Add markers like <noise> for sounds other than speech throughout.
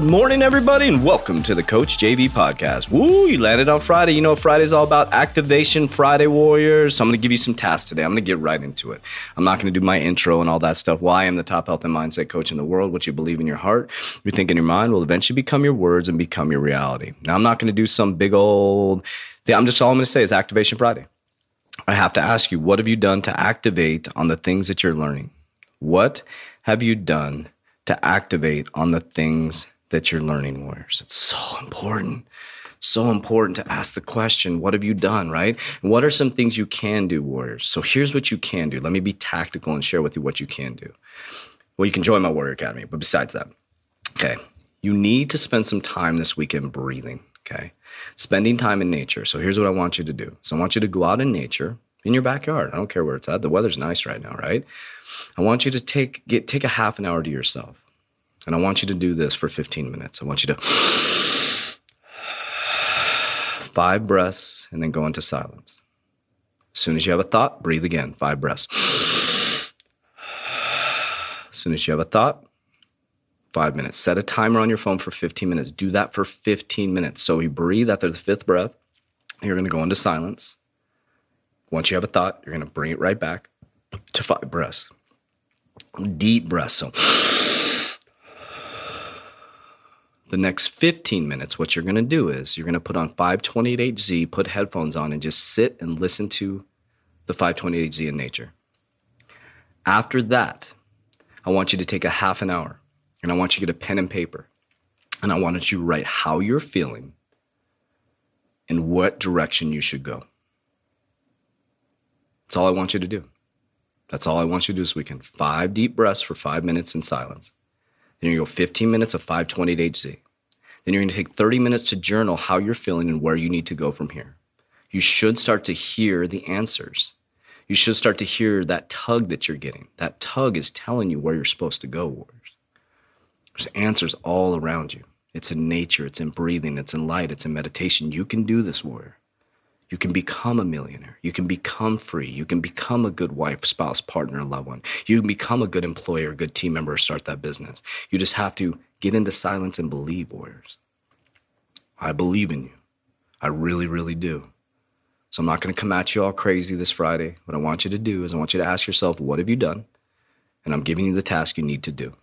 morning, everybody, and welcome to the Coach JV podcast. Woo, you landed on Friday. You know, Friday's all about activation, Friday Warriors. So I'm going to give you some tasks today. I'm going to get right into it. I'm not going to do my intro and all that stuff. Why I'm the top health and mindset coach in the world. What you believe in your heart, you think in your mind will eventually become your words and become your reality. Now, I'm not going to do some big old thing. I'm just all I'm going to say is Activation Friday. I have to ask you, what have you done to activate on the things that you're learning? What have you done? to activate on the things that you're learning, warriors. It's so important. So important to ask the question, what have you done, right? And what are some things you can do, warriors? So here's what you can do. Let me be tactical and share with you what you can do. Well, you can join my Warrior Academy, but besides that, okay, you need to spend some time this weekend breathing, okay? Spending time in nature. So here's what I want you to do. So I want you to go out in nature in your backyard. I don't care where it's at. The weather's nice right now, right? I want you to take get take a half an hour to yourself. And I want you to do this for 15 minutes. I want you to <sighs> five breaths and then go into silence. As soon as you have a thought, breathe again, five breaths. As soon as you have a thought, five minutes. Set a timer on your phone for 15 minutes. Do that for 15 minutes. So you breathe after the fifth breath. You're going to go into silence. Once you have a thought, you're going to bring it right back to five breaths. Deep breaths. So the next 15 minutes, what you're going to do is you're going to put on 528HZ, put headphones on, and just sit and listen to the 528HZ in nature. After that, I want you to take a half an hour and I want you to get a pen and paper and I want you to write how you're feeling and what direction you should go. That's all I want you to do. That's all I want you to do this weekend. Five deep breaths for five minutes in silence. Then you go 15 minutes of 528HZ. Then you're going to take 30 minutes to journal how you're feeling and where you need to go from here. You should start to hear the answers. You should start to hear that tug that you're getting. That tug is telling you where you're supposed to go, warriors. There's answers all around you. It's in nature, it's in breathing, it's in light, it's in meditation. You can do this, warrior. You can become a millionaire. You can become free. You can become a good wife, spouse, partner, loved one. You can become a good employer, a good team member, start that business. You just have to get into silence and believe, warriors. I believe in you. I really, really do. So I'm not going to come at you all crazy this Friday. What I want you to do is I want you to ask yourself, what have you done? And I'm giving you the task you need to do.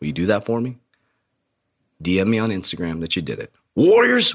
Will you do that for me? DM me on Instagram that you did it. Warriors.